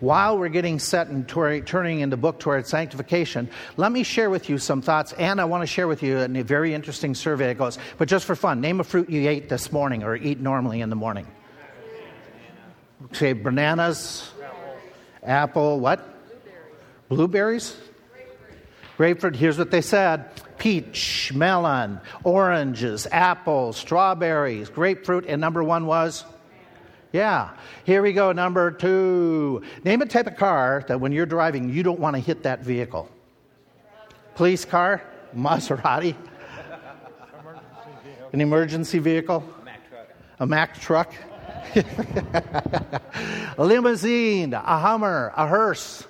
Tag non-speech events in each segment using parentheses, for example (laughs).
while we're getting set and turning in the book toward sanctification, let me share with you some thoughts, and I want to share with you a very interesting survey that goes, but just for fun, name a fruit you ate this morning or eat normally in the morning. Say bananas, apple, what? Blueberries? Grapefruit, here's what they said peach, melon, oranges, apples, strawberries, grapefruit, and number one was? Yeah. Here we go, number two. Name a type of car that when you're driving, you don't want to hit that vehicle. Police car? Maserati? An emergency vehicle? A Mack truck? (laughs) a limousine, a Hummer, a hearse,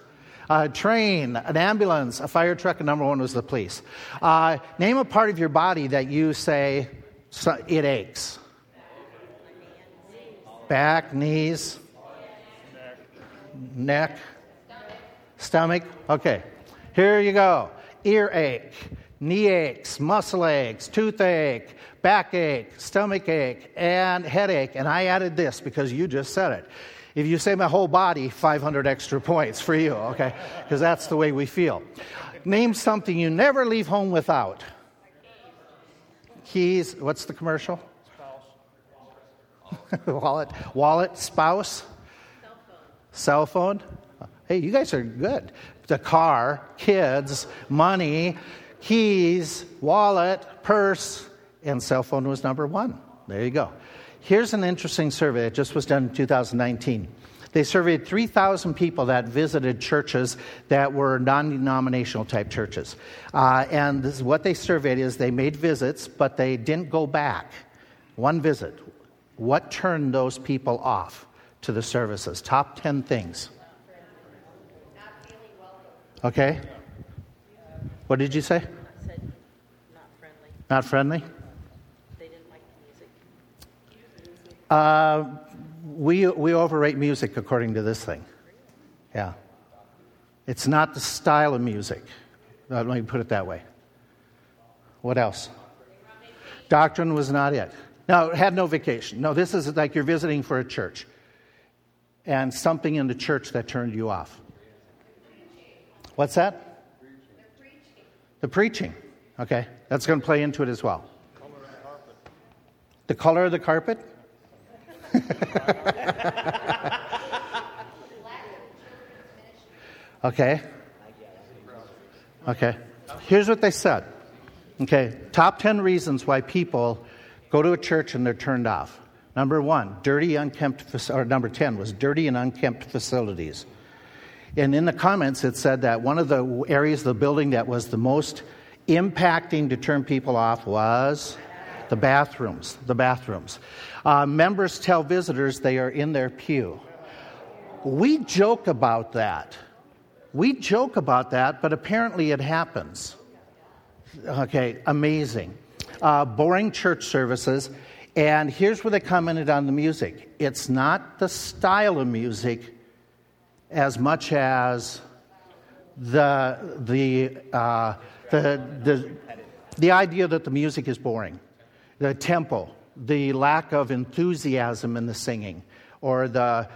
a train, an ambulance, a fire truck, and number one was the police. Uh, name a part of your body that you say it aches. Back, knees, neck, stomach. Okay, here you go. Earache, knee aches, muscle aches, toothache, backache, stomach ache, and headache. And I added this because you just said it. If you say my whole body, 500 extra points for you, okay? Because that's the way we feel. Name something you never leave home without. Keys. What's the commercial? (laughs) wallet. Wallet. Spouse. Cell phone. Cell phone. Hey, you guys are good. The car, kids, money, keys, wallet, purse, and cell phone was number one. There you go. Here's an interesting survey. It just was done in 2019. They surveyed 3,000 people that visited churches that were non denominational type churches. Uh, and this, what they surveyed is they made visits, but they didn't go back. One visit. What turned those people off to the services? Top 10 things. Okay. What did you say? not friendly. They didn't friendly? Uh, we, we overrate music according to this thing. Yeah. It's not the style of music. Uh, let me put it that way. What else? Doctrine was not it. No, it had no vacation. No, this is like you're visiting for a church and something in the church that turned you off. What's that? The preaching. The preaching. Okay, that's going to play into it as well. The color of the carpet? (laughs) okay. Okay. Here's what they said. Okay. Top 10 reasons why people go to a church and they're turned off. Number one, dirty, unkempt, or number 10 was dirty and unkempt facilities. And in the comments, it said that one of the areas of the building that was the most impacting to turn people off was the bathrooms. The bathrooms. Uh, members tell visitors they are in their pew. We joke about that. We joke about that, but apparently it happens. Okay, amazing. Uh, boring church services. And here's where they commented on the music it's not the style of music as much as the, the, uh, the, the, the idea that the music is boring the tempo, the lack of enthusiasm in the singing, or the,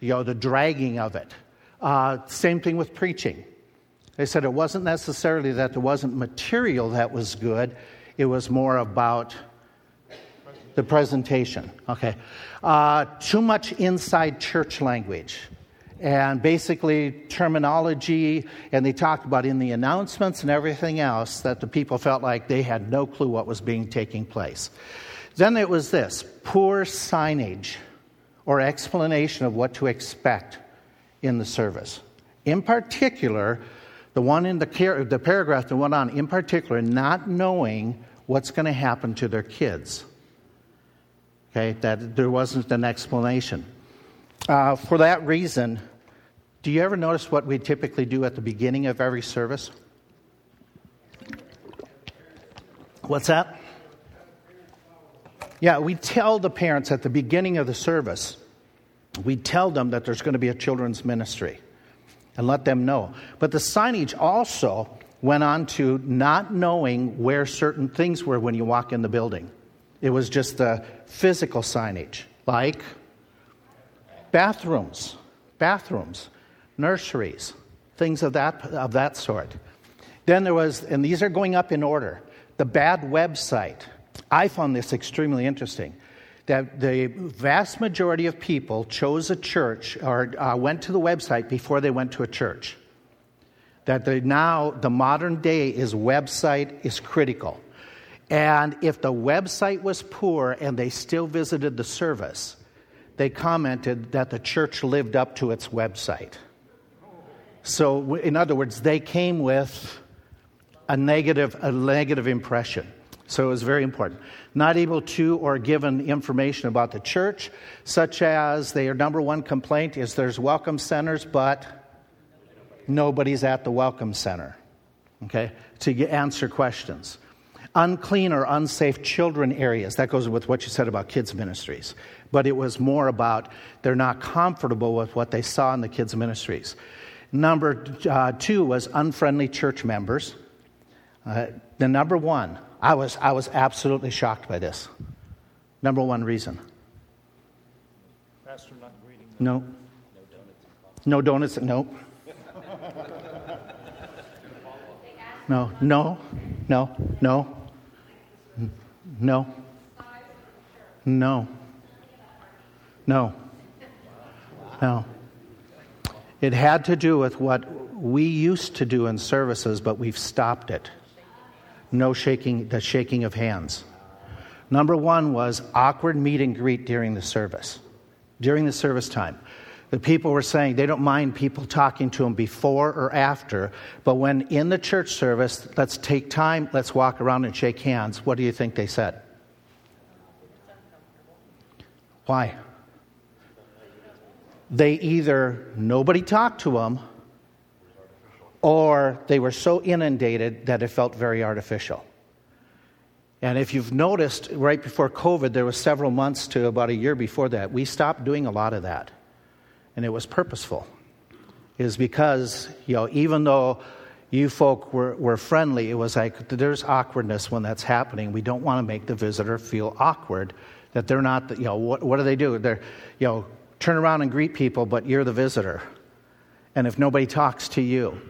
you know, the dragging of it. Uh, same thing with preaching. They said it wasn't necessarily that there wasn't material that was good, it was more about the presentation. Okay. Uh, too much inside church language and basically terminology, and they talked about in the announcements and everything else that the people felt like they had no clue what was being taking place. Then it was this poor signage or explanation of what to expect in the service. In particular, the one in the, the paragraph that went on, in particular, not knowing what's going to happen to their kids. Okay, that there wasn't an explanation. Uh, for that reason, do you ever notice what we typically do at the beginning of every service? What's that? Yeah, we tell the parents at the beginning of the service, we tell them that there's going to be a children's ministry and let them know. But the signage also went on to not knowing where certain things were when you walk in the building. It was just the physical signage, like bathrooms. Bathrooms. nurseries, things of that, of that sort. Then there was, and these are going up in order, the bad website. I found this extremely interesting that the vast majority of people chose a church or uh, went to the website before they went to a church. That the, now the modern day is website is critical. And if the website was poor and they still visited the service, they commented that the church lived up to its website. So, in other words, they came with a negative, a negative impression. So it was very important. Not able to or given information about the church, such as their number one complaint is there's welcome centers, but nobody's at the welcome center, okay, to answer questions. Unclean or unsafe children areas. That goes with what you said about kids' ministries. But it was more about they're not comfortable with what they saw in the kids' ministries. Number uh, two was unfriendly church members. Uh, the number one, I was, I was absolutely shocked by this. Number one reason. Pastor not greeting. No. No donuts. No. No. No. No. No. No. No. No. No. It had to do with what we used to do in services, but we've stopped it. No shaking, the shaking of hands. Number one was awkward meet and greet during the service, during the service time. The people were saying they don't mind people talking to them before or after, but when in the church service, let's take time, let's walk around and shake hands. What do you think they said? Why? they either nobody talked to them or they were so inundated that it felt very artificial. And if you've noticed, right before COVID, there was several months to about a year before that, we stopped doing a lot of that. And it was purposeful. Is because, you know, even though you folk were, were friendly, it was like there's awkwardness when that's happening. We don't want to make the visitor feel awkward that they're not, you know, what, what do they do? They're, you know, turn around and greet people, but you're the visitor. And if nobody talks to you.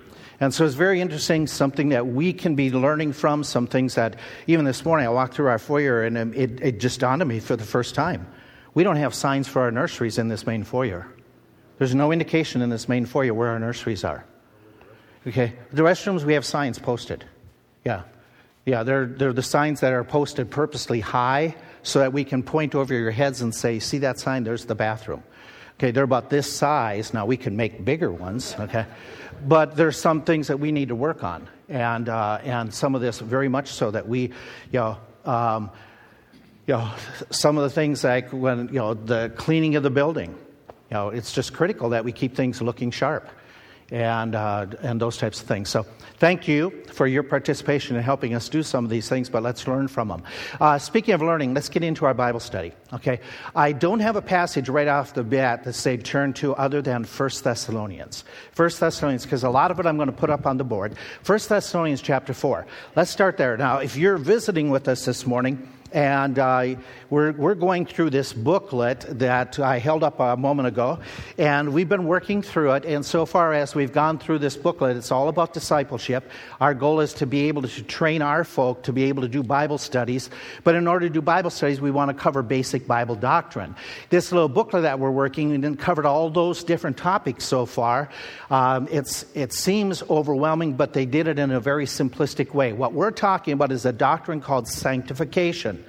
And so it's very interesting, something that we can be learning from, some things that even this morning I walked through our foyer and um, it, it just dawned on me for the first time. We don't have signs for our nurseries in this main foyer. There's no indication in this main foyer where our nurseries are. Okay, the restrooms, we have signs posted. Yeah. Yeah, they're, they're the signs that are posted purposely high so that we can point over your heads and say, see that sign? There's the bathroom. Okay, they're about this size. Now we can make bigger ones, okay? But there's some things that we need to work on. And, uh, and some of this very much so that we, you know, um, you know, some of the things like when, you know, the cleaning of the building, you know, it's just critical that we keep things looking sharp and, uh, and those types of things. So thank you for your participation in helping us do some of these things, but let's learn from them. Uh, speaking of learning, let's get into our Bible study. Okay, I don't have a passage right off the bat that say turn to other than 1 Thessalonians. 1 Thessalonians, because a lot of it I'm going to put up on the board. 1 Thessalonians chapter 4. Let's start there. Now, if you're visiting with us this morning, and uh, we're, we're going through this booklet that I held up a moment ago, and we've been working through it. And so far as we've gone through this booklet, it's all about discipleship. Our goal is to be able to train our folk to be able to do Bible studies. But in order to do Bible studies, we want to cover basic Bible doctrine. This little booklet that we're working and covered all those different topics so far. Um, it's, it seems overwhelming, but they did it in a very simplistic way. What we're talking about is a doctrine called sanctification.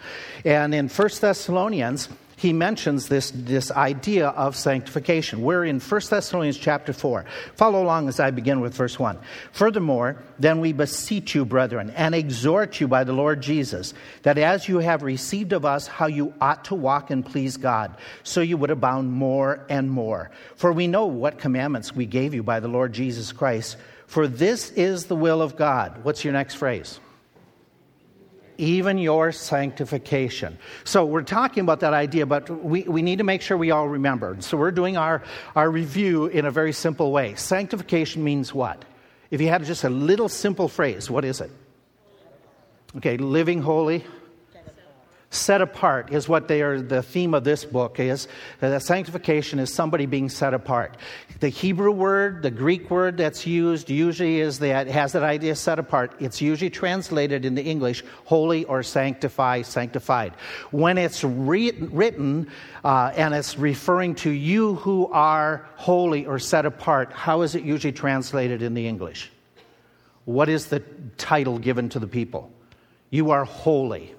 And in 1 Thessalonians, he mentions this, this idea of sanctification. We're in 1 Thessalonians chapter 4. Follow along as I begin with verse 1. Furthermore, then we beseech you, brethren, and exhort you by the Lord Jesus, that as you have received of us how you ought to walk and please God, so you would abound more and more. For we know what commandments we gave you by the Lord Jesus Christ. For this is the will of God. What's your next phrase? Even your sanctification. So we're talking about that idea, but we, we need to make sure we all remember. So we're doing our, our review in a very simple way. Sanctification means what? If you had just a little simple phrase, what is it? Okay, living holy, Set apart is what they are, the theme of this book is. That sanctification is somebody being set apart. The Hebrew word, the Greek word that's used usually is that has that idea set apart. It's usually translated into English holy or sanctify, sanctified. When it's re- written uh, and it's referring to you who are holy or set apart, how is it usually translated in the English? What is the title given to the people? You are holy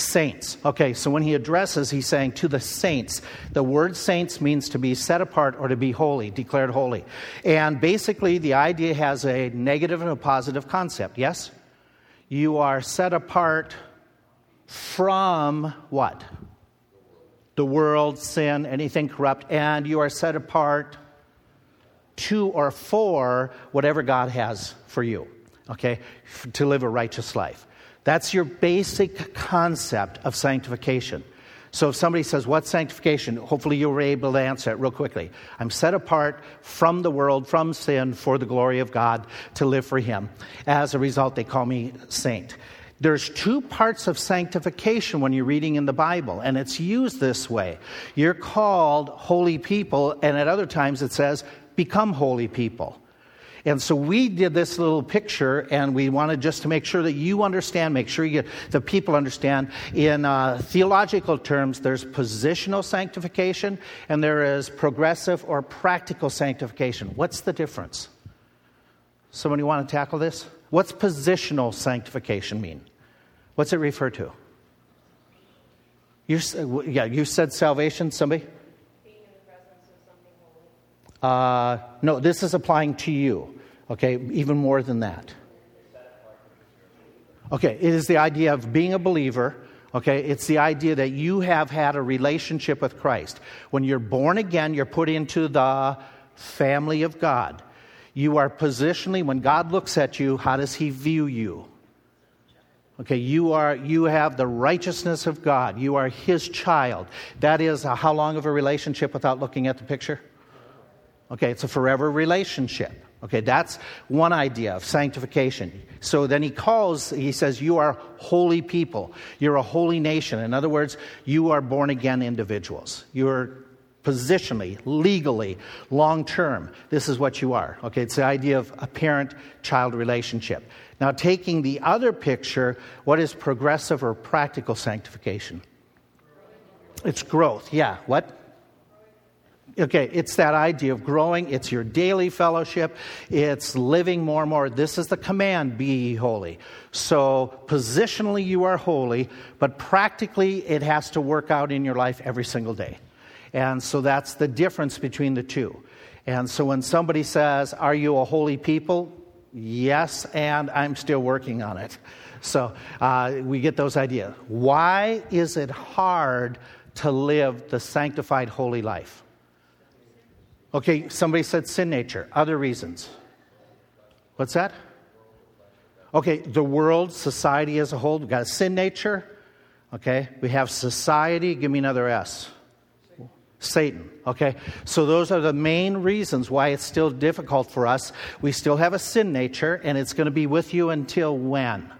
saints. Okay, so when he addresses, he's saying to the saints. The word saints means to be set apart or to be holy, declared holy. And basically, the idea has a negative and a positive concept, yes? You are set apart from what? The world, sin, anything corrupt, and you are set apart to or for whatever God has for you, okay, to live a righteous life. That's your basic concept of sanctification. So if somebody says, What's sanctification? Hopefully you're able to answer it real quickly. I'm set apart from the world, from sin, for the glory of God, to live for Him. As a result, they call me saint. There's two parts of sanctification when you're reading in the Bible, and it's used this way. You're called holy people, and at other times it says, become holy people. And so we did this little picture, and we wanted just to make sure that you understand, make sure you, the people understand. In uh, theological terms, there's positional sanctification, and there is progressive or practical sanctification. What's the difference? Somebody want to tackle this? What's positional sanctification mean? What's it refer to? You, yeah, you said salvation, somebody? Uh, no, this is applying to you, okay, even more than that. Okay, it is the idea of being a believer. Okay, it's the idea that you have had a relationship with Christ. When you're born again, you're put into the family of God. You are positionally, when God looks at you, how does He view you? Okay, you are you have the righteousness of God. You are His child. That is a, how long of a relationship without looking at the picture? Okay, it's a forever relationship. Okay, that's one idea of sanctification. So then he calls, he says, You are holy people. You're a holy nation. In other words, you are born again individuals. You're positionally, legally, long term. This is what you are. Okay, it's the idea of a parent child relationship. Now, taking the other picture, what is progressive or practical sanctification? It's growth. Yeah, what? Okay, it's that idea of growing. It's your daily fellowship. It's living more and more. This is the command be holy. So, positionally, you are holy, but practically, it has to work out in your life every single day. And so, that's the difference between the two. And so, when somebody says, Are you a holy people? Yes, and I'm still working on it. So, uh, we get those ideas. Why is it hard to live the sanctified, holy life? Okay, somebody said sin nature. Other reasons. What's that? Okay, the world, society as a whole, we've got a sin nature. Okay, we have society. Give me another S. Satan. Okay, so those are the main reasons why it's still difficult for us. We still have a sin nature, and it's going to be with you until when?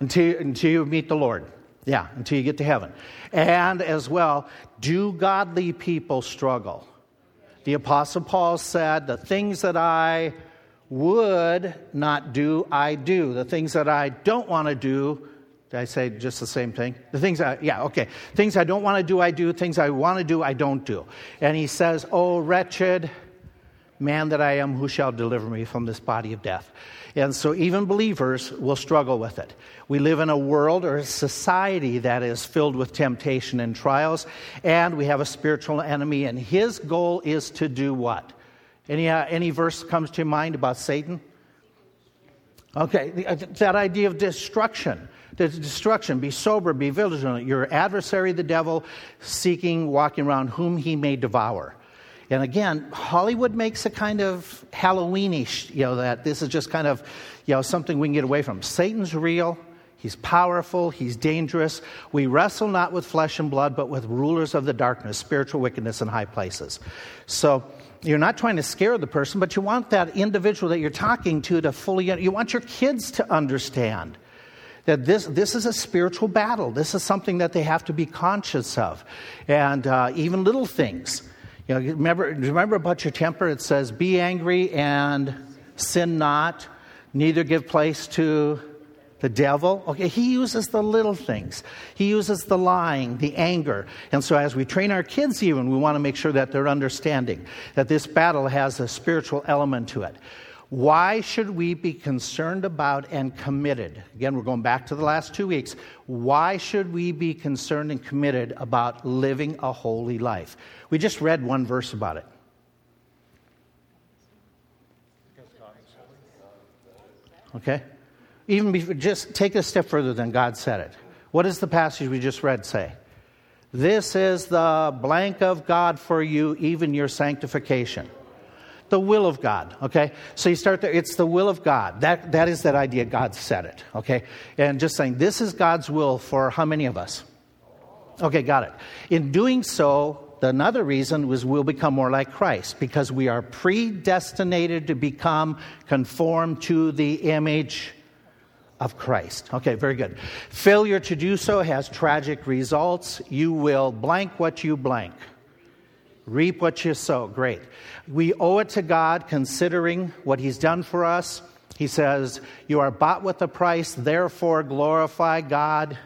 Until, until you meet the Lord. Yeah, until you get to heaven. And as well, do godly people struggle? The Apostle Paul said, The things that I would not do, I do. The things that I don't want to do, did I say just the same thing? The things I, yeah, okay. Things I don't want to do, I do. Things I want to do, I don't do. And he says, Oh, wretched man that I am, who shall deliver me from this body of death? And so even believers will struggle with it. We live in a world or a society that is filled with temptation and trials, and we have a spiritual enemy, and his goal is to do what? Any, uh, any verse comes to mind about Satan? Okay, uh, that idea of destruction. Destruction. Be sober, be vigilant. Your adversary, the devil, seeking, walking around whom he may devour. And again, Hollywood makes a kind of Halloweenish, you know, that this is just kind of, you know, something we can get away from. Satan's real. He's powerful. He's dangerous. We wrestle not with flesh and blood, but with rulers of the darkness, spiritual wickedness in high places. So you're not trying to scare the person, but you want that individual that you're talking to to fully, you want your kids to understand that this, this is a spiritual battle. This is something that they have to be conscious of. And uh, even little things. You know, remember, remember about your temper? It says, be angry and sin not, neither give place to the devil. Okay, he uses the little things. He uses the lying, the anger. And so as we train our kids, even, we want to make sure that they're understanding that this battle has a spiritual element to it. Why should we be concerned about and committed? Again, we're going back to the last two weeks. Why should we be concerned and committed about living a holy life? We just read one verse about it. Okay? Even just take it a step further than God said it. What does the passage we just read say? This is the blank of God for you, even your sanctification the will of God. Okay? So you start there, it's the will of God. That, that is that idea, God said it. Okay? And just saying, this is God's will for how many of us? Okay, got it. In doing so, another reason was we'll become more like Christ because we are predestinated to become conformed to the image of Christ. Okay, very good. Failure to do so has tragic results. You will blank what you blank. Reap what you sow. Great. We owe it to God considering what He's done for us. He says, You are bought with a price, therefore glorify God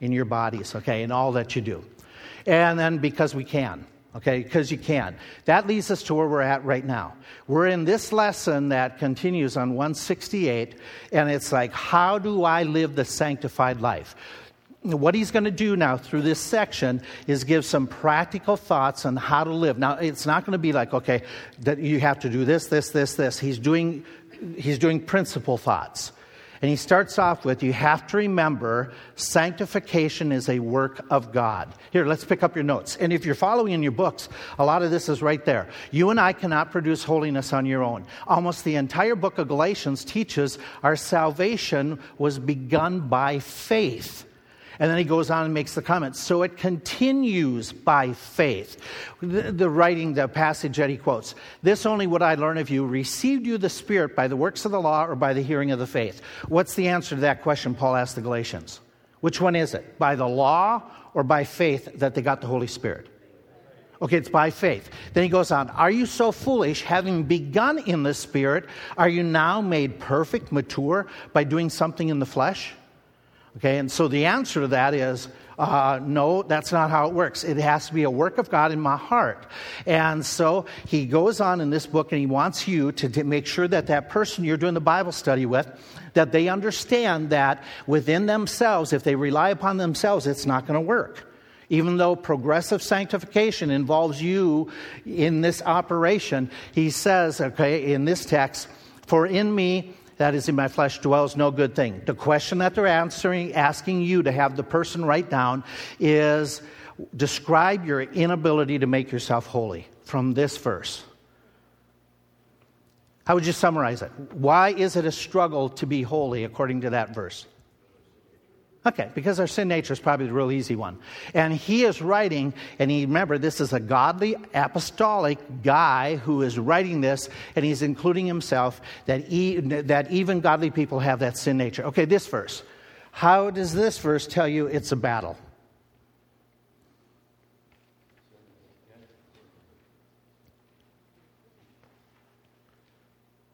in your bodies, okay, in all that you do. And then because we can, okay, because you can. That leads us to where we're at right now. We're in this lesson that continues on 168, and it's like, How do I live the sanctified life? What he's going to do now through this section is give some practical thoughts on how to live. Now, it's not going to be like, okay, that you have to do this, this, this, this. He's doing, he's doing principle thoughts. And he starts off with, you have to remember, sanctification is a work of God. Here, let's pick up your notes. And if you're following in your books, a lot of this is right there. You and I cannot produce holiness on your own. Almost the entire book of Galatians teaches our salvation was begun by faith. And then he goes on and makes the comment. So it continues by faith. The, the, writing, the passage that he quotes. This only would I learn of you. Received you the Spirit by the works of the law or by the hearing of the faith? What's the answer to that question Paul asked the Galatians? Which one is it? By the law or by faith that they got the Holy Spirit? Okay, it's by faith. Then he goes on, Are you so foolish, having begun in the Spirit, are you now made perfect, mature, by doing something in the flesh? Okay, and so the answer to that is uh, no, that's not how it works. It has to be a work of God in my heart. And so he goes on in this book and he wants you to, to make sure that that person you're doing the Bible study with, that they understand that within themselves, if they rely upon themselves, it's not going to work even though progressive sanctification involves you in this operation, he says, okay, in this text, for in me that is in my flesh dwells no good thing. The question that they're answering, asking you to have the person write down is describe your inability to make yourself holy from this verse. How would you summarize it? Why is it a struggle to be holy according to that verse? Okay, because our sin nature is probably the real easy one. And he is writing, and he remember this is a godly apostolic guy who is writing this, and he's including himself that, he, that even godly people have that sin nature. Okay, this verse. How does this verse tell you it's a battle?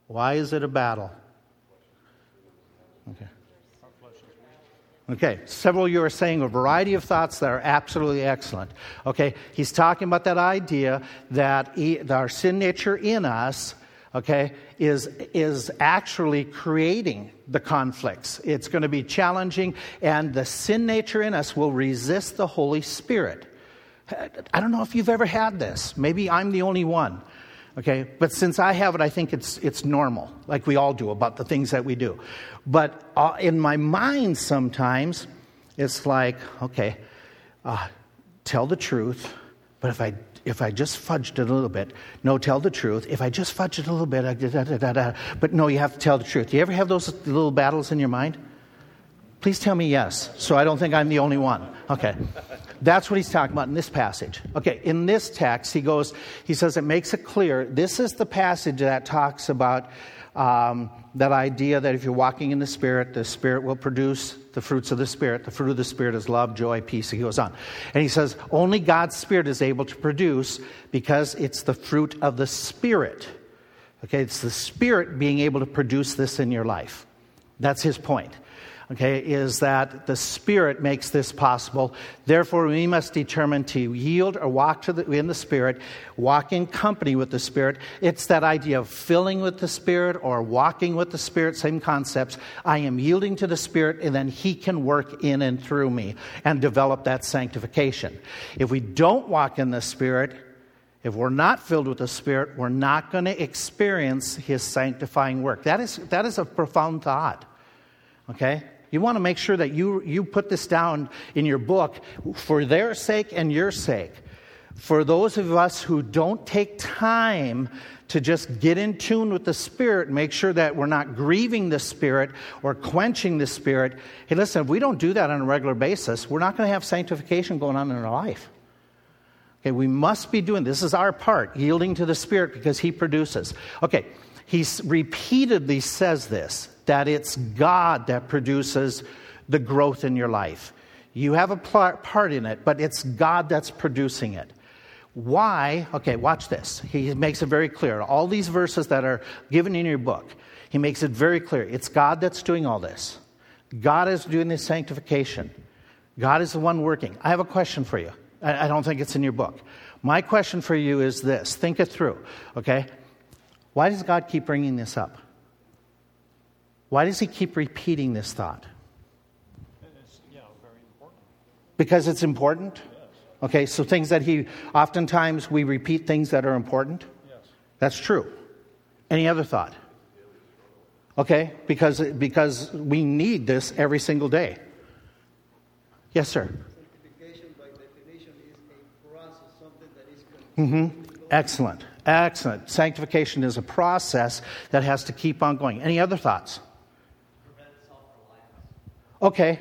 Why is it a battle? Okay, several of you are saying a variety of thoughts that are absolutely excellent. Okay, he's talking about that idea that, that our sin nature in us, okay, is, is actually creating the conflicts. It's going to be challenging, and the sin nature in us will resist the Holy Spirit. I don't know if you've ever had this. Maybe I'm the only one. Okay, but since I have it, I think it's, it's normal, like we all do about the things that we do. But uh, in my mind, sometimes it's like, okay, uh, tell the truth, but if I if I just fudged it a little bit, no, tell the truth. If I just fudged it a little bit, I, da, da, da, but no, you have to tell the truth. Do you ever have those little battles in your mind? Please tell me yes, so I don't think I'm the only one. Okay. That's what he's talking about in this passage. Okay, in this text, he goes, he says it makes it clear. This is the passage that talks about um, that idea that if you're walking in the Spirit, the Spirit will produce the fruits of the Spirit. The fruit of the Spirit is love, joy, peace. He goes on. And he says, only God's Spirit is able to produce because it's the fruit of the Spirit. Okay, it's the Spirit being able to produce this in your life. That's his point okay, is that the Spirit makes this possible. Therefore, we must determine to yield or walk to the, in the Spirit, walk in company with the Spirit. It's that idea of filling with the Spirit or walking with the Spirit, same concepts. I am yielding to the Spirit, and then He can work in and through me and develop that sanctification. If we don't walk in the Spirit, if we're not filled with the Spirit, we're not going to experience His sanctifying work. That is, that is a profound thought. Okay? You want to make sure that you, you put this down in your book for their sake and your sake. For those of us who don't take time to just get in tune with the Spirit make sure that we're not grieving the Spirit or quenching the Spirit. Hey, listen, if we don't do that on a regular basis, we're not going to have sanctification going on in our life. Okay, we must be doing this is our part, yielding to the Spirit because He produces. Okay, he repeatedly says this that it's God that produces the growth in your life. You have a part in it, but it's God that's producing it. Why? Okay, watch this. He makes it very clear. All these verses that are given in your book, he makes it very clear. It's God that's doing all this. God is doing this sanctification. God is the one working. I have a question for you. I don't think it's in your book. My question for you is this think it through, okay? Why does God keep bringing this up? Why does he keep repeating this thought? It's, yeah, very important. Because it's important? Yes. Okay, so things that he, oftentimes we repeat things that are important? Yes. That's true. Any other thought? Okay, because, because we need this every single day. Yes, sir. Sanctification, by definition, is a process, something that is Mm-hmm. Excellent. Excellent. Sanctification is a process that has to keep on going. Any other thoughts? Okay.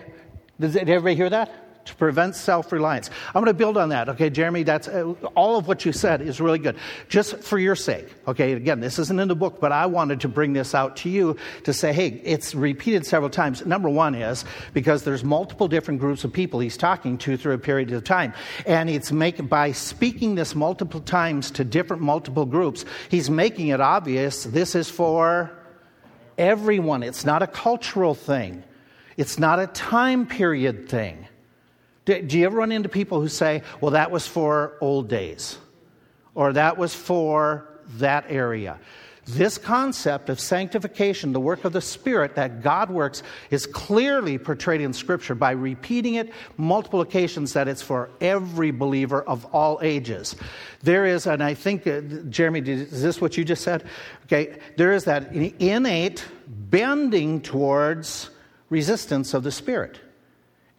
Did everybody hear that? To prevent self reliance. I'm going to build on that. Okay, Jeremy, that's uh, all of what you said is really good. Just for your sake. Okay, again, this isn't in the book, but I wanted to bring this out to you to say, hey, it's repeated several times. Number one is because there's multiple different groups of people he's talking to through a period of time. And it's make, by speaking this multiple times to different multiple groups, he's making it obvious this is for everyone. It's not a cultural thing. It's not a time period thing. Do, do, you ever run into people who say, well, that was for old days, or that was for that area? This concept of sanctification, the work of the Spirit that God works, is clearly portrayed in Scripture by repeating it multiple occasions that it's for every believer of all ages. There is, and I think, uh, Jeremy, is this what you just said? Okay, there is that innate bending towards resistance of the Spirit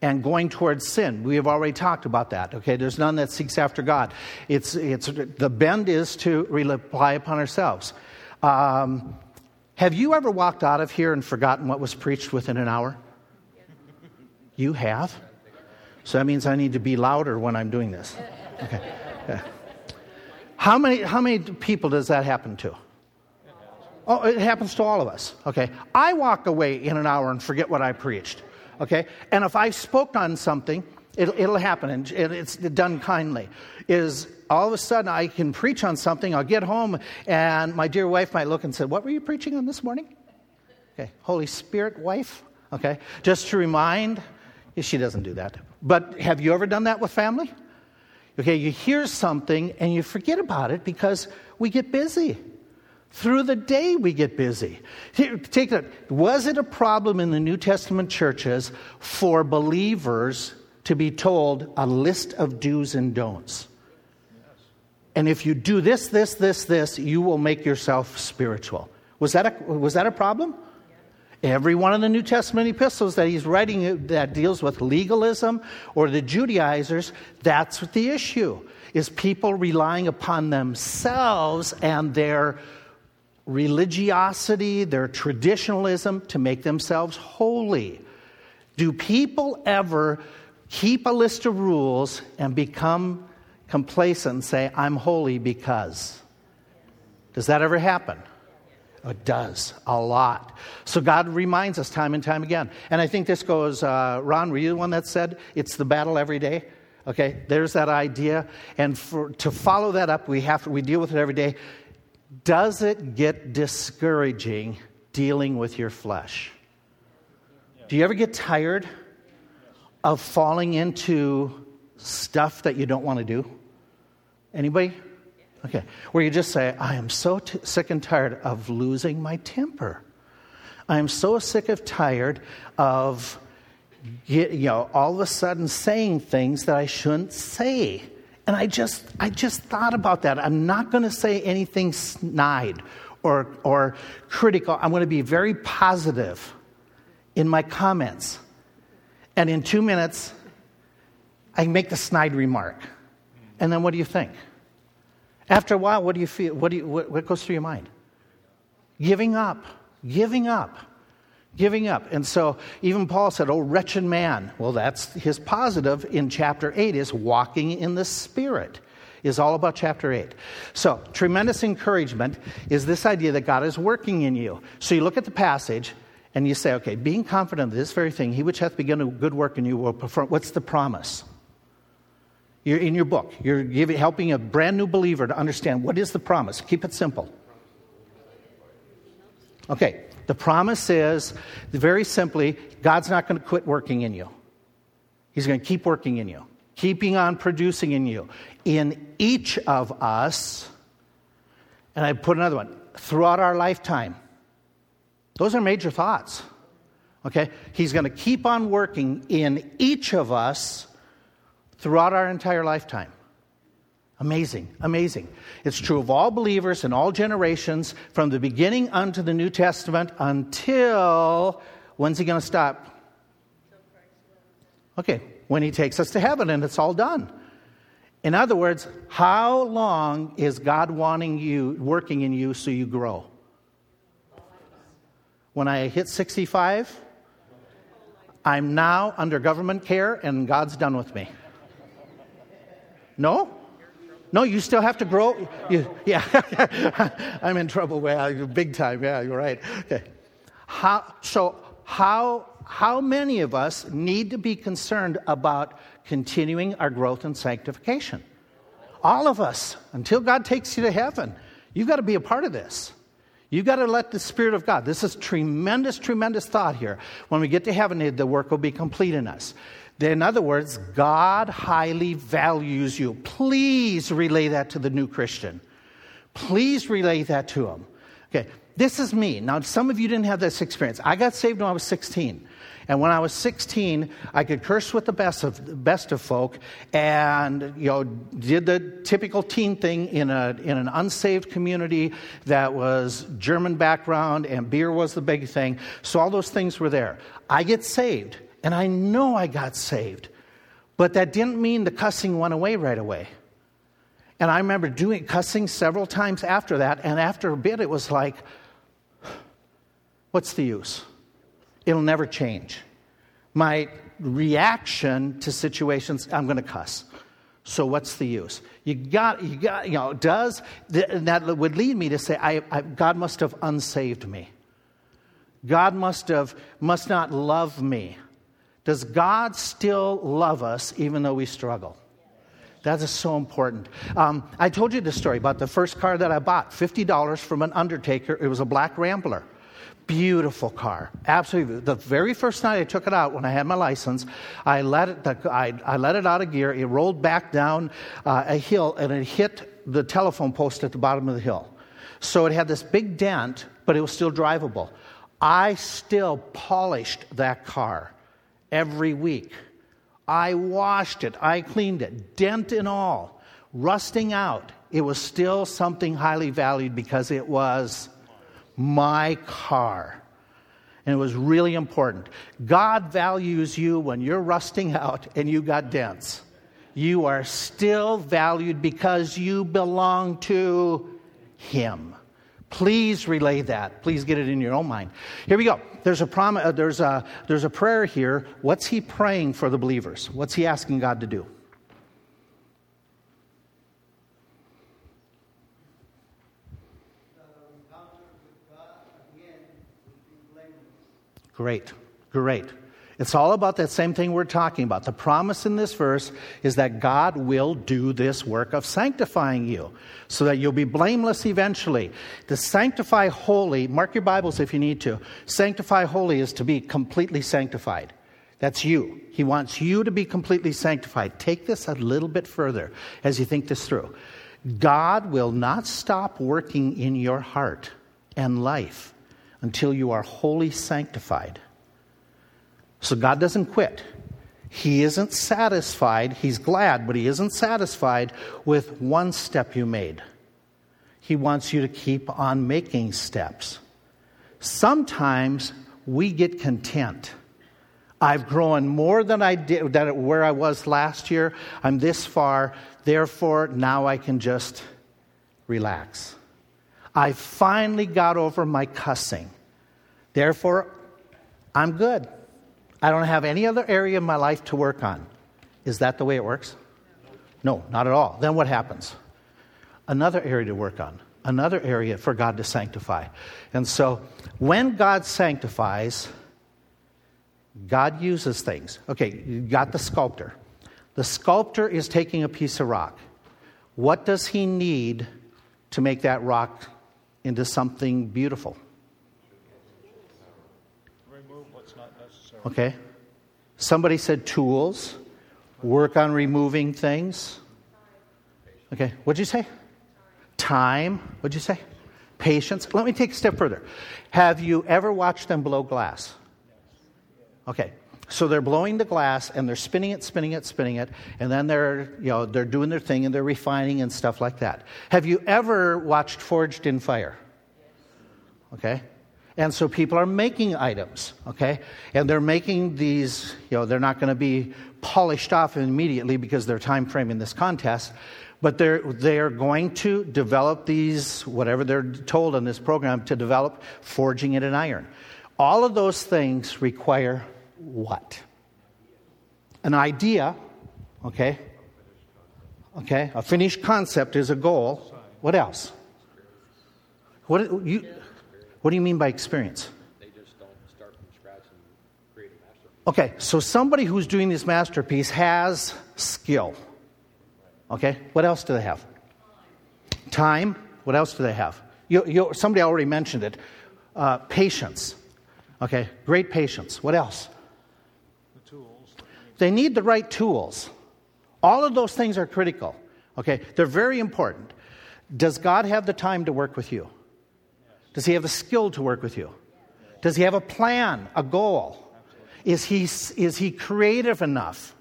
and going towards sin. We have already talked about that. Okay, there's none that seeks after God. It's, it's, the bend is to rely upon ourselves. Um, have you ever walked out of here and forgotten what was preached within an hour? You have? So that means I need to be louder when I'm doing this. Okay. Yeah. (laughs) How many, how many people does that happen to? Oh, it happens to all of us. Okay. I walk away in an hour and forget what I preached. Okay. And if I spoke on something, it'll, it'll happen, and it's done kindly. Is all of a sudden I can preach on something, I'll get home, and my dear wife might look and say, What were you preaching on this morning? Okay. Holy Spirit, wife. Okay. Just to remind, she doesn't do that. But have you ever done that with family? Okay, you hear something and you forget about it because we get busy. Through the day, we get busy. Take that. Was it a problem in the New Testament churches for believers to be told a list of do's and don'ts? And if you do this, this, this, this, you will make yourself spiritual. Was that a, was that a problem? Every one of the New Testament epistles that he's writing that deals with legalism or the Judaizers, that's the issue is people relying upon themselves and their religiosity, their traditionalism to make themselves holy. Do people ever keep a list of rules and become complacent and say, I'm holy because. Does that ever happen? It does a lot. So God reminds us time and time again. And I think this goes, uh, Ron, were you the one that said it's the battle every day? Okay, there's that idea. And for, to follow that up, we have we deal with it every day. Does it get discouraging dealing with your flesh? Do you ever get tired of falling into stuff that you don't want to do? Anybody? Okay. Where you just say, I am so t- sick and tired of losing my temper. I am so sick of tired of you know all of a sudden saying things that I shouldn't say. And I just I just thought about that. I'm not going to say anything snide or or critical. I'm going to be very positive in my comments. And in 2 minutes I make the snide remark. And then what do you think? After a while, what do you feel? What, do you, what, what goes through your mind? Giving up. Giving up. Giving up. And so even Paul said, Oh, wretched man. Well, that's his positive in chapter 8 is walking in the Spirit, is all about chapter 8. So, tremendous encouragement is this idea that God is working in you. So you look at the passage and you say, Okay, being confident of this very thing, he which hath begun a good work in you will perform. What's the promise? You're in your book. You're giving, helping a brand new believer to understand what is the promise. Keep it simple. Okay, the promise is very simply God's not going to quit working in you. He's going to keep working in you, keeping on producing in you. In each of us, and I put another one, throughout our lifetime. Those are major thoughts. Okay? He's going to keep on working in each of us throughout our entire lifetime. Amazing, amazing. It's true of all believers in all generations, from the beginning unto the New Testament until when's he going to stop? Okay, when he takes us to heaven and it's all done. In other words, how long is God wanting you, working in you so you grow? When I hit 65, I'm now under government care and God's done with me. No? No, you still have to grow. You, yeah, (laughs) I'm in trouble. Well, big time. Yeah, you're right. Okay. How, so, how, how many of us need to be concerned about continuing our growth and sanctification? All of us, until God takes you to heaven. You've got to be a part of this. You've got to let the Spirit of God, this is tremendous, tremendous thought here. When we get to heaven, the work will be complete in us. In other words, God highly values you. Please relay that to the new Christian. Please relay that to him. Okay, this is me. Now, some of you didn't have this experience. I got saved when I was 16. And when I was 16, I could curse with the best of, best of folk and, you know, did the typical teen thing in, a, in an unsaved community that was German background and beer was the big thing. So all those things were there. I get saved. And I know I got saved. But that didn't mean the cussing went away right away. And I remember doing cussing several times after that. And after a bit, it was like, what's the use? It'll never change. My reaction to situations, I'm going to cuss. So what's the use? You got, you got, you know, does, that would lead me to say, I, I, God must have unsaved me. God must have, must not love me. Does God still love us even though we struggle? That is so important. Um, I told you the story about the first car that I bought $50 from an undertaker. It was a black Rambler. Beautiful car. Absolutely. The very first night I took it out when I had my license, I let it, the, I, I let it out of gear. It rolled back down uh, a hill and it hit the telephone post at the bottom of the hill. So it had this big dent, but it was still drivable. I still polished that car every week. I washed it, I cleaned it, dent and all, rusting out. It was still something highly valued because it was my car. And it was really important. God values you when you're rusting out and you got dents. You are still valued because you belong to Him. Please relay that. Please get it in your own mind. Here we go. There's a prom- uh, there's a there's a prayer here. What's he praying for the believers? What's he asking God to do? Great, great. It's all about that same thing we're talking about. The promise in this verse is that God will do this work of sanctifying you so that you'll be blameless eventually. To sanctify wholly, mark your Bibles if you need to. Sanctify wholly is to be completely sanctified. That's you. He wants you to be completely sanctified. Take this a little bit further as you think this through. God will not stop working in your heart and life until you are wholly sanctified. So God doesn't quit. He isn't satisfied. He's glad, but He isn't satisfied with one step you made. He wants you to keep on making steps. Sometimes we get content. I've grown more than I did than where I was last year. I'm this far, therefore now I can just relax. I finally got over my cussing. Therefore, I'm good. I don't have any other area of my life to work on. Is that the way it works? No, not at all. Then what happens? Another area to work on, another area for God to sanctify. And so when God sanctifies, God uses things. Okay, you got the sculptor. The sculptor is taking a piece of rock. What does he need to make that rock into something beautiful? Remove what's not necessary. Okay? Somebody said tools, work on removing things. Okay, what'd you say? Time. What'd you say? Patience. Let me take a step further. Have you ever watched them blow glass? Okay. So they're blowing the glass and they're spinning it, spinning it, spinning it, and then they're, you know, they're doing their thing and they're refining and stuff like that. Have you ever watched Forged in Fire? Okay? And so people are making items, okay? And they're making these, you know, they're not going to be polished off immediately because their time frame in this contest, but they're they're going to develop these whatever they're told in this program to develop forging it in iron. All of those things require what? An idea, okay? Okay, a finished concept is a goal. What else? What you what do you mean by experience? They just don't start from scratch and create a masterpiece. Okay, so somebody who's doing this masterpiece has skill. Okay, what else do they have? Time. What else do they have? You, you, somebody already mentioned it. Uh, patience. Okay, great patience. What else? The tools. They need the right tools. All of those things are critical. Okay, they're very important. Does God have the time to work with you? Does he have the skill to work with you? Does he have a plan, a goal? Is he, is he creative enough?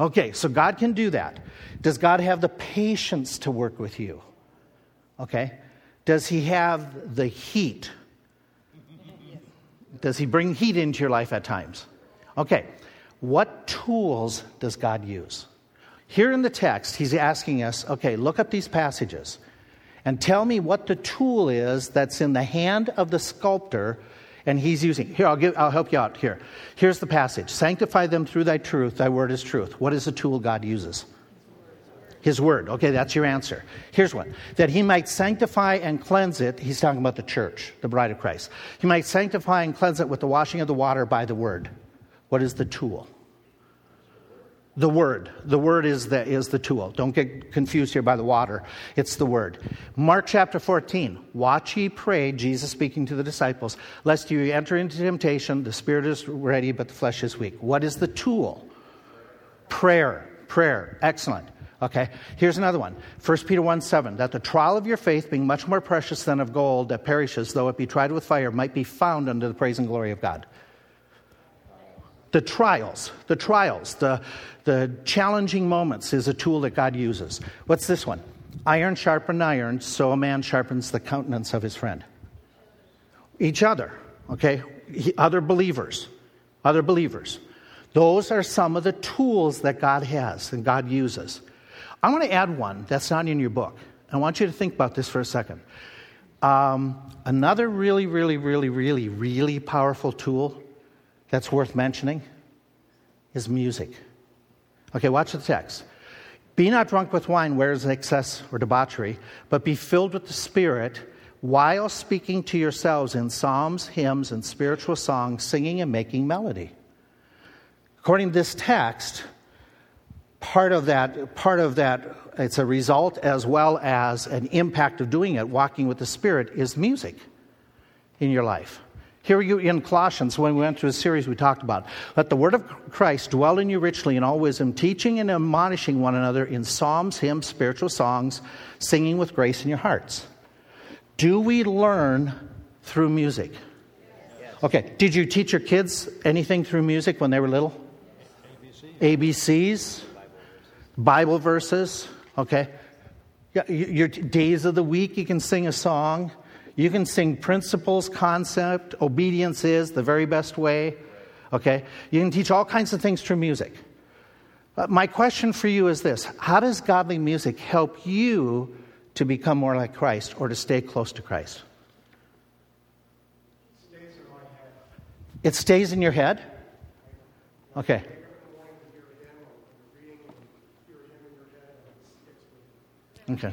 Okay, so God can do that. Does God have the patience to work with you? Okay. Does he have the heat? Does he bring heat into your life at times? Okay. What tools does God use? Here in the text, he's asking us okay, look up these passages and tell me what the tool is that's in the hand of the sculptor and he's using. Here, I'll, give, I'll help you out here. Here's the passage Sanctify them through thy truth, thy word is truth. What is the tool God uses? His word. Okay, that's your answer. Here's one. That he might sanctify and cleanse it. He's talking about the church, the bride of Christ. He might sanctify and cleanse it with the washing of the water by the word. What is the tool? The word. The word is the, is the tool. Don't get confused here by the water. It's the word. Mark chapter 14. Watch ye pray, Jesus speaking to the disciples, lest you enter into temptation. The spirit is ready, but the flesh is weak. What is the tool? Prayer. Prayer. Excellent. Okay, here's another one. 1 Peter 1 7. That the trial of your faith, being much more precious than of gold that perishes, though it be tried with fire, might be found unto the praise and glory of God. The trials, the trials, the, the challenging moments is a tool that God uses. What's this one? Iron sharpened iron, so a man sharpens the countenance of his friend. Each other, okay? Other believers, other believers. Those are some of the tools that God has and God uses. I want to add one that's not in your book. I want you to think about this for a second. Um, another really, really, really, really, really powerful tool that's worth mentioning is music. Okay, watch the text. Be not drunk with wine, where is excess or debauchery, but be filled with the Spirit, while speaking to yourselves in psalms, hymns, and spiritual songs, singing and making melody. According to this text, part of that, part of that, it's a result as well as an impact of doing it, walking with the Spirit, is music in your life. Here you in Colossians, when we went through a series, we talked about let the word of Christ dwell in you richly in all wisdom, teaching and admonishing one another in psalms, hymns, spiritual songs, singing with grace in your hearts. Do we learn through music? Okay, did you teach your kids anything through music when they were little? ABCs, Bible verses, okay? Your days of the week, you can sing a song. You can sing principles, concept, obedience is the very best way. Okay? You can teach all kinds of things through music. Uh, my question for you is this How does godly music help you to become more like Christ or to stay close to Christ? It stays in my head. It stays in your head? Okay. Okay.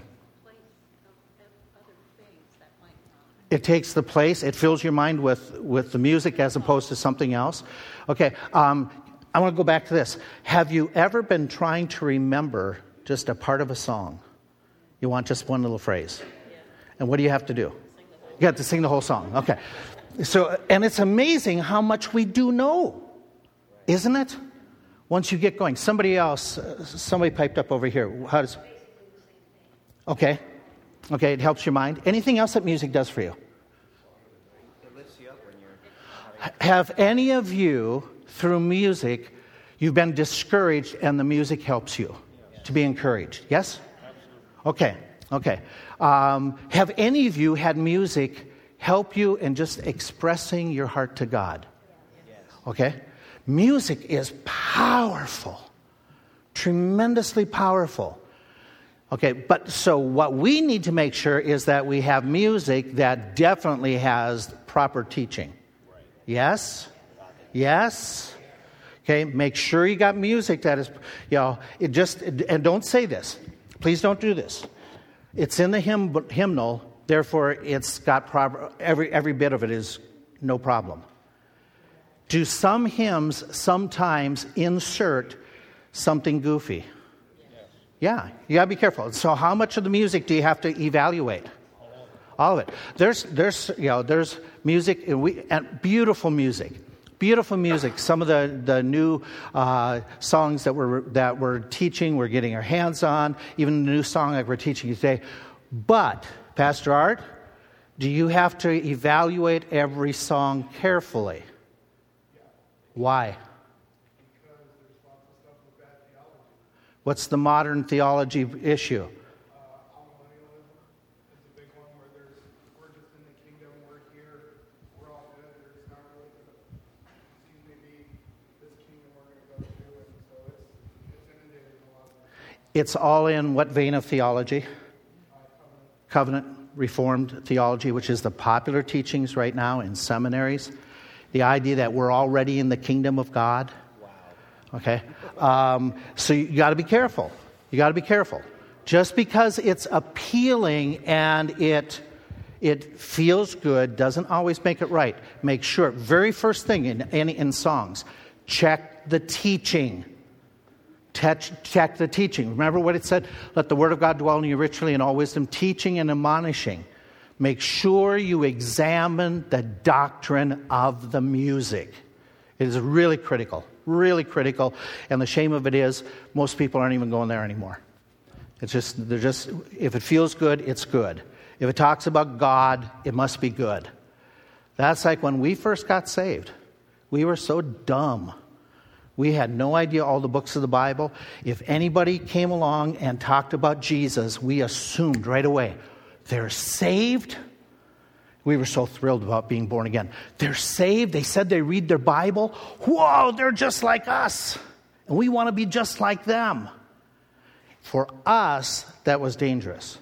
It takes the place, it fills your mind with, with the music as opposed to something else. Okay, um, I want to go back to this. Have you ever been trying to remember just a part of a song? You want just one little phrase. And what do you have to do? You have to sing the whole song. Okay. So, and it's amazing how much we do know, isn't it? Once you get going. Somebody else, uh, somebody piped up over here. How does. Okay. Okay, it helps your mind. Anything else that music does for you? Have any of you, through music, you've been discouraged and the music helps you to be encouraged? Yes? Okay, okay. Um, have any of you had music help you in just expressing your heart to God? Okay? Music is powerful, tremendously powerful. Okay, but so what we need to make sure is that we have music that definitely has proper teaching. Yes? Yes? Okay, make sure you got music that is, you know, it just, and don't say this. Please don't do this. It's in the hymn, hymnal, therefore it's got every, every bit of it is no problem. Do some hymns sometimes insert something goofy? Yeah, you gotta be careful. So, how much of the music do you have to evaluate? All of it. There's, there's, you know, there's music, and, we, and beautiful music. Beautiful music. Some of the, the new uh, songs that we're, that we're teaching, we're getting our hands on, even the new song that we're teaching today. But, Pastor Art, do you have to evaluate every song carefully? Why? What's the modern theology issue? It's all in what vein of theology? Covenant Reformed theology, which is the popular teachings right now in seminaries. The idea that we're already in the kingdom of God. Okay? Um, so you got to be careful. You got to be careful. Just because it's appealing and it it feels good doesn't always make it right. Make sure, very first thing in, in, in songs, check the teaching. Check, the teaching. Remember what it said? Let the word of God dwell in you richly in all wisdom, teaching and admonishing. Make sure you examine the doctrine of the music. It is really critical, really critical. And the shame of it is, most people aren't even going there anymore. It's just, they're just, if it feels good, it's good. If it talks about God, it must be good. That's like when we first got saved. We were so dumb we had no idea all the books of the Bible. If anybody came along and talked about Jesus, we assumed right away they're saved. We were so thrilled about being born again. They're saved. They said they read their Bible. Whoa, they're just like us. And we want to be just like them. For us, that was dangerous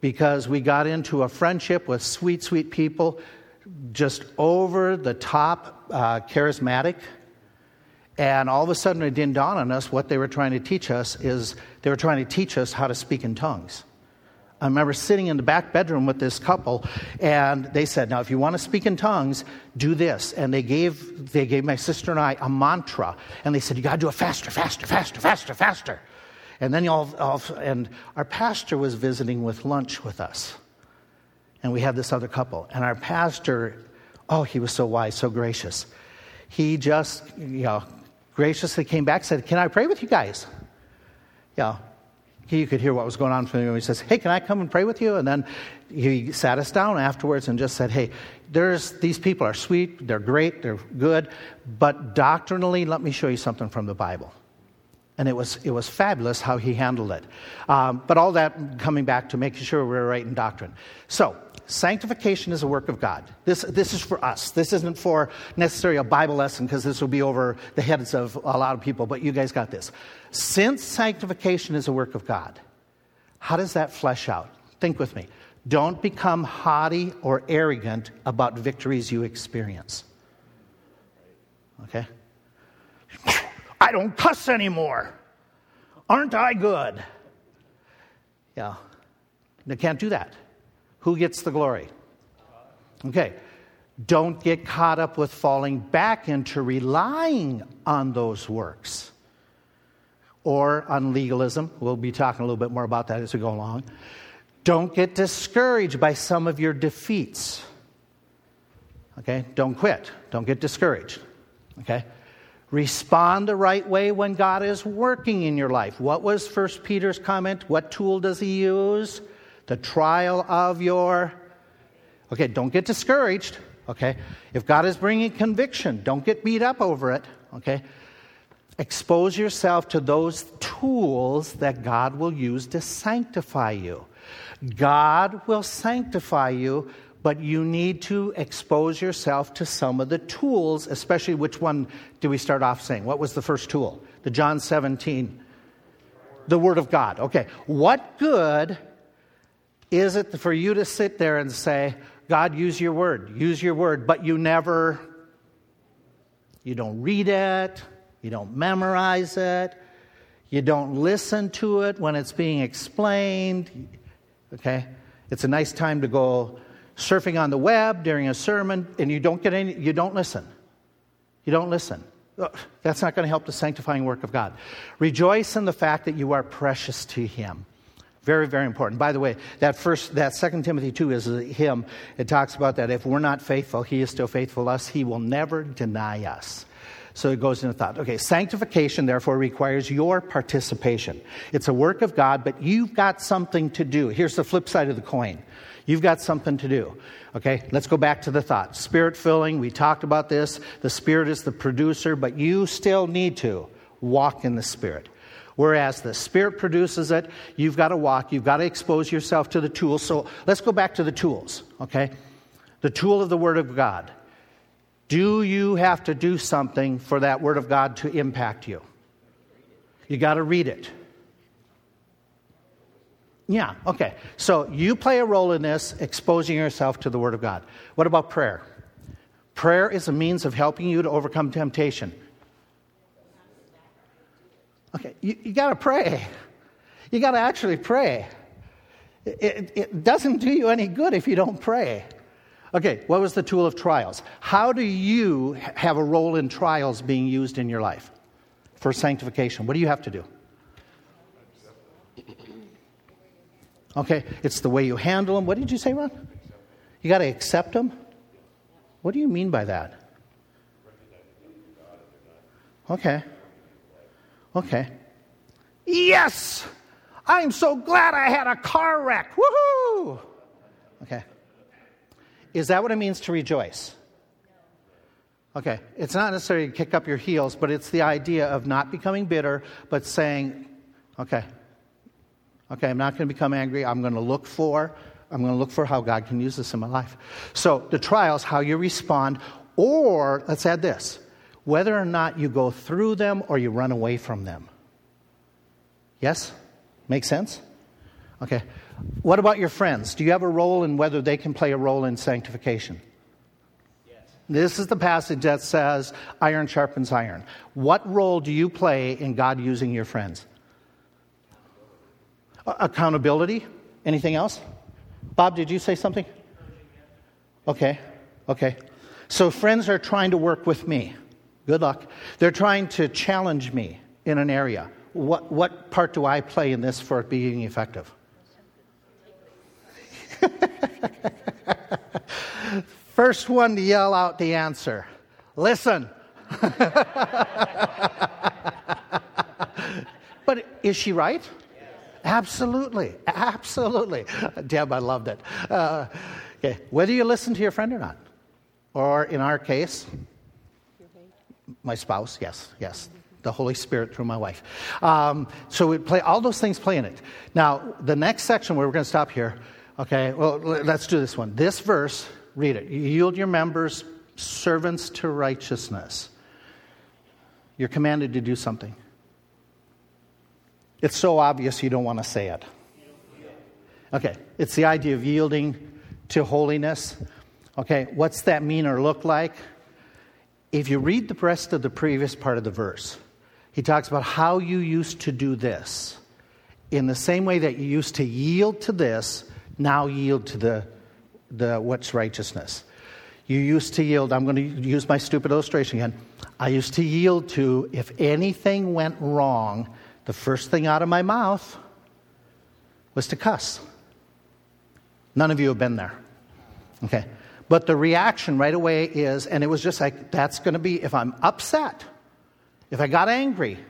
because we got into a friendship with sweet, sweet people, just over the top uh, charismatic. And all of a sudden, it didn't dawn on us what they were trying to teach us is they were trying to teach us how to speak in tongues. I remember sitting in the back bedroom with this couple, and they said, "Now, if you want to speak in tongues, do this." And they gave they gave my sister and I a mantra, and they said, "You got to do it faster, faster, faster, faster, faster." And then all, all and our pastor was visiting with lunch with us, and we had this other couple, and our pastor, oh, he was so wise, so gracious. He just, you know, graciously came back, said, "Can I pray with you guys?" Yeah, he could hear what was going on from him. He says, Hey, can I come and pray with you? And then he sat us down afterwards and just said, Hey, there's, these people are sweet, they're great, they're good, but doctrinally, let me show you something from the Bible. And it was, it was fabulous how he handled it. Um, but all that coming back to making sure we're right in doctrine. So, sanctification is a work of God. This, this is for us. This isn't for necessarily a Bible lesson because this will be over the heads of a lot of people, but you guys got this. Since sanctification is a work of God, how does that flesh out? Think with me. Don't become haughty or arrogant about victories you experience. Okay? I don't cuss anymore. Aren't I good? Yeah. They can't do that. Who gets the glory? Okay. Don't get caught up with falling back into relying on those works or on legalism. We'll be talking a little bit more about that as we go along. Don't get discouraged by some of your defeats. Okay? Don't quit. Don't get discouraged. Okay? Respond the right way when God is working in your life. What was First Peter's comment? What tool does he use? The trial of your. Okay, don't get discouraged. Okay? If God is bringing conviction, don't get beat up over it. Okay? Expose yourself to those tools that God will use to sanctify you. God will sanctify you but you need to expose yourself to some of the tools, especially which one do we start off saying? What was the first tool? The John 17. The Word of God. Okay. What good is it for you to sit there and say, God, use your Word, use your Word, but you never, you don't read it, you don't memorize it, you don't listen to it when it's being explained? Okay. It's a nice time to go surfing on the web during a sermon and you don't get any, you don't listen. You don't listen. That's not going to help the sanctifying work of God. Rejoice in the fact that you are precious to Him. Very, very important. By the way, that first, that Second Timothy 2 is a hymn. It talks about that if we're not faithful, He is still faithful to us. He will never deny us. So it goes into thought. Okay, sanctification therefore requires your participation. It's a work of God, but you've got something to do. Here's the flip side of the coin. You've got something to do. Okay, let's go back to the thought. Spirit filling, we talked about this. The Spirit is the producer, but you still need to walk in the Spirit. Whereas the Spirit produces it, you've got to walk, you've got to expose yourself to the tools. So let's go back to the tools, okay? The tool of the Word of God. Do you have to do something for that Word of God to impact you? You got to read it. Yeah, okay. So you play a role in this, exposing yourself to the Word of God. What about prayer? Prayer is a means of helping you to overcome temptation. Okay, you, you got to pray. You got to actually pray. It, it, doesn't do you any good if you don't pray. Okay, what was the tool of trials? How do you have a role in trials being used in your life for sanctification? What do you have to do? Okay, it's the way you handle them. What did you say, Ron? You got to accept them? What do you mean by that? Okay. Okay. Yes! I'm so glad I had a car wreck. Woohoo! Okay. Is that what it means to rejoice? Okay. It's not necessarily to kick up your heels, but it's the idea of not becoming bitter, but saying, okay, Okay, I'm not going to become angry. I'm going to look for I'm going to look for how God can use this in my life. So, the trials, how you respond, or let's add this whether or not you go through them or you run away from them. Yes? Make sense? Okay. What about your friends? Do you have a role in whether they can play a role in sanctification? Yes. This is the passage that says iron sharpens iron. What role do you play in God using your friends? Accountability? Anything else? Bob, did you say something? Okay, okay. So friends are trying to work with me. Good luck. They're trying to challenge me in an area. What, what part do I play in this for being effective? (laughs) First one to yell out the answer listen. (laughs) but is she right? Absolutely. Absolutely. Deb, I loved it. Uh, okay. Whether you listen to your friend or not, or in our case, my spouse, yes, yes. The Holy Spirit through my wife. Um, so we play all those things play in it. Now, the next section where we're going to stop here, okay, well, let's do this one. This verse, read it. Yield your members servants to righteousness. You're commanded to do something. It's so obvious you don't want to say it. Okay, it's the idea of yielding to holiness. Okay, what's that mean or look like? If you read the rest of the previous part of the verse, he talks about how you used to do this. In the same way that you used to yield to this, now yield to the, the what's righteousness. You used to yield, I'm going to use my stupid illustration again. I used to yield to if anything went wrong, the first thing out of my mouth was to cuss. None of you have been there. Okay. But the reaction right away is, and it was just like, that's going to be, if I'm upset, if I got angry,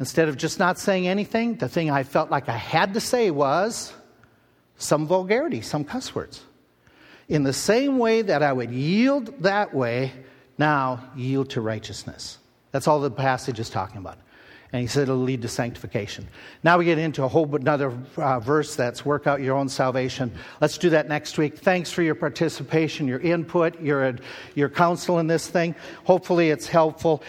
instead of just not saying anything, the thing I felt like I had to say was some vulgarity, some cuss words. In the same way that I would yield that way, now yield to righteousness. That's all the passage is talking about. And he said it'll lead to sanctification. Now we get into a whole another uh, verse that's work out your own salvation. Let's do that next week. Thanks for your participation, your input, your, your counsel in this thing. Hopefully it's helpful.